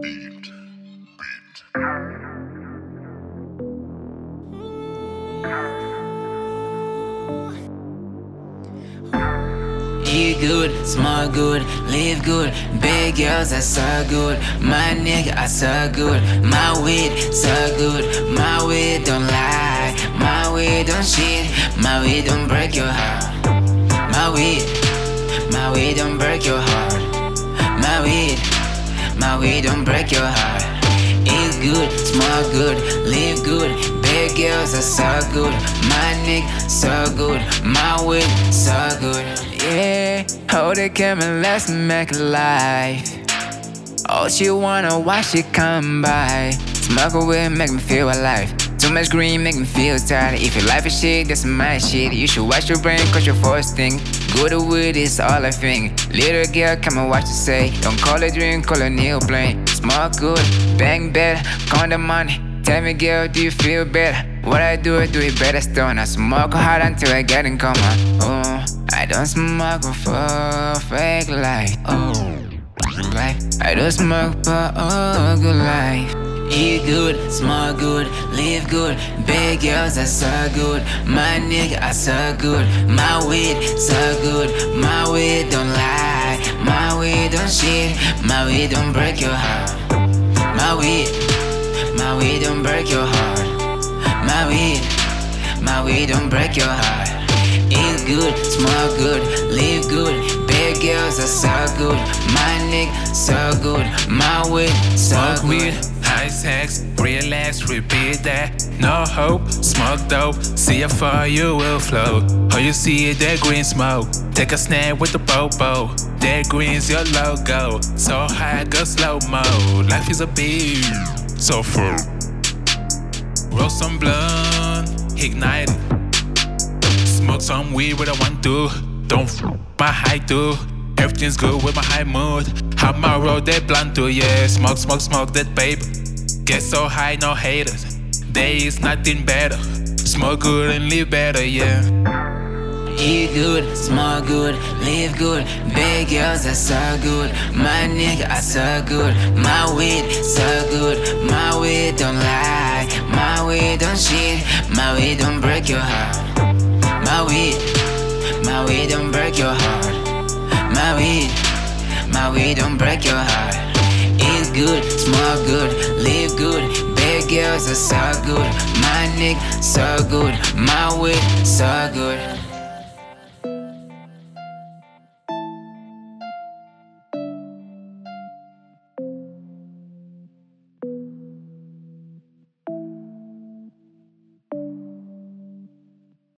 Beat. Beat. Eat good, smoke good, live good. Big girls are so good. My nigga I so good. My weed so good. My weed don't lie. My weed don't cheat. My weed don't break your heart. My weed, my weed don't break your heart. My weed don't break your heart. Eat good, smoke good, live good. Big girls are so good. My nigga so good. My weed so good. Yeah, hold it, camera, let's make life. Oh, she wanna watch it come by. Smoke a weed, make me feel alive. Too much green, make me feel tired. If your life is shit, that's my shit. You should watch your brain, cause your first thing. Good with is all I think. Little girl, come and watch you say. Don't call it dream, call it new plane. Smoke good, bang bad, count the money. Tell me, girl, do you feel better? What I do, I do it better still. I smoke hard until I get in coma. Oh, I don't smoke for fake life. Oh life. I don't smoke for a good life. Eat good, smoke good, live good. Big girls are so good. My nigga are so good. My weed so good. My weed don't lie. My weed don't shit. My weed don't break your heart. My weed, my weed don't break your heart. My weed, my weed don't break your heart. Eat good, smoke good, live good. Big girls are so good. My nigga so good. My weed so good. High sex, relax, repeat that. No hope, smoke dope, see how far you will float. Oh, you see it, that green smoke. Take a snap with the popo. That green's your logo. So high, go slow mo. Life is a beat, so full. Roll some blunt, ignite it. Smoke some weed what I want to. Don't f my high too. Everything's good with my high mood. How my road that blunt to yeah. Smoke, smoke, smoke that paper. Get so high, no haters. There is nothing better. Smoke good and live better, yeah. Eat good, smoke good, live good. Big girls are so good. My nigga are so good. My weed so good. My weed don't lie. My weed don't cheat. My weed don't break your heart. My weed, my weed don't break your heart. My weed, my weed don't break your heart. Eat good, smoke good, live good. Big girls are so good. My nigga so good. My weed so good.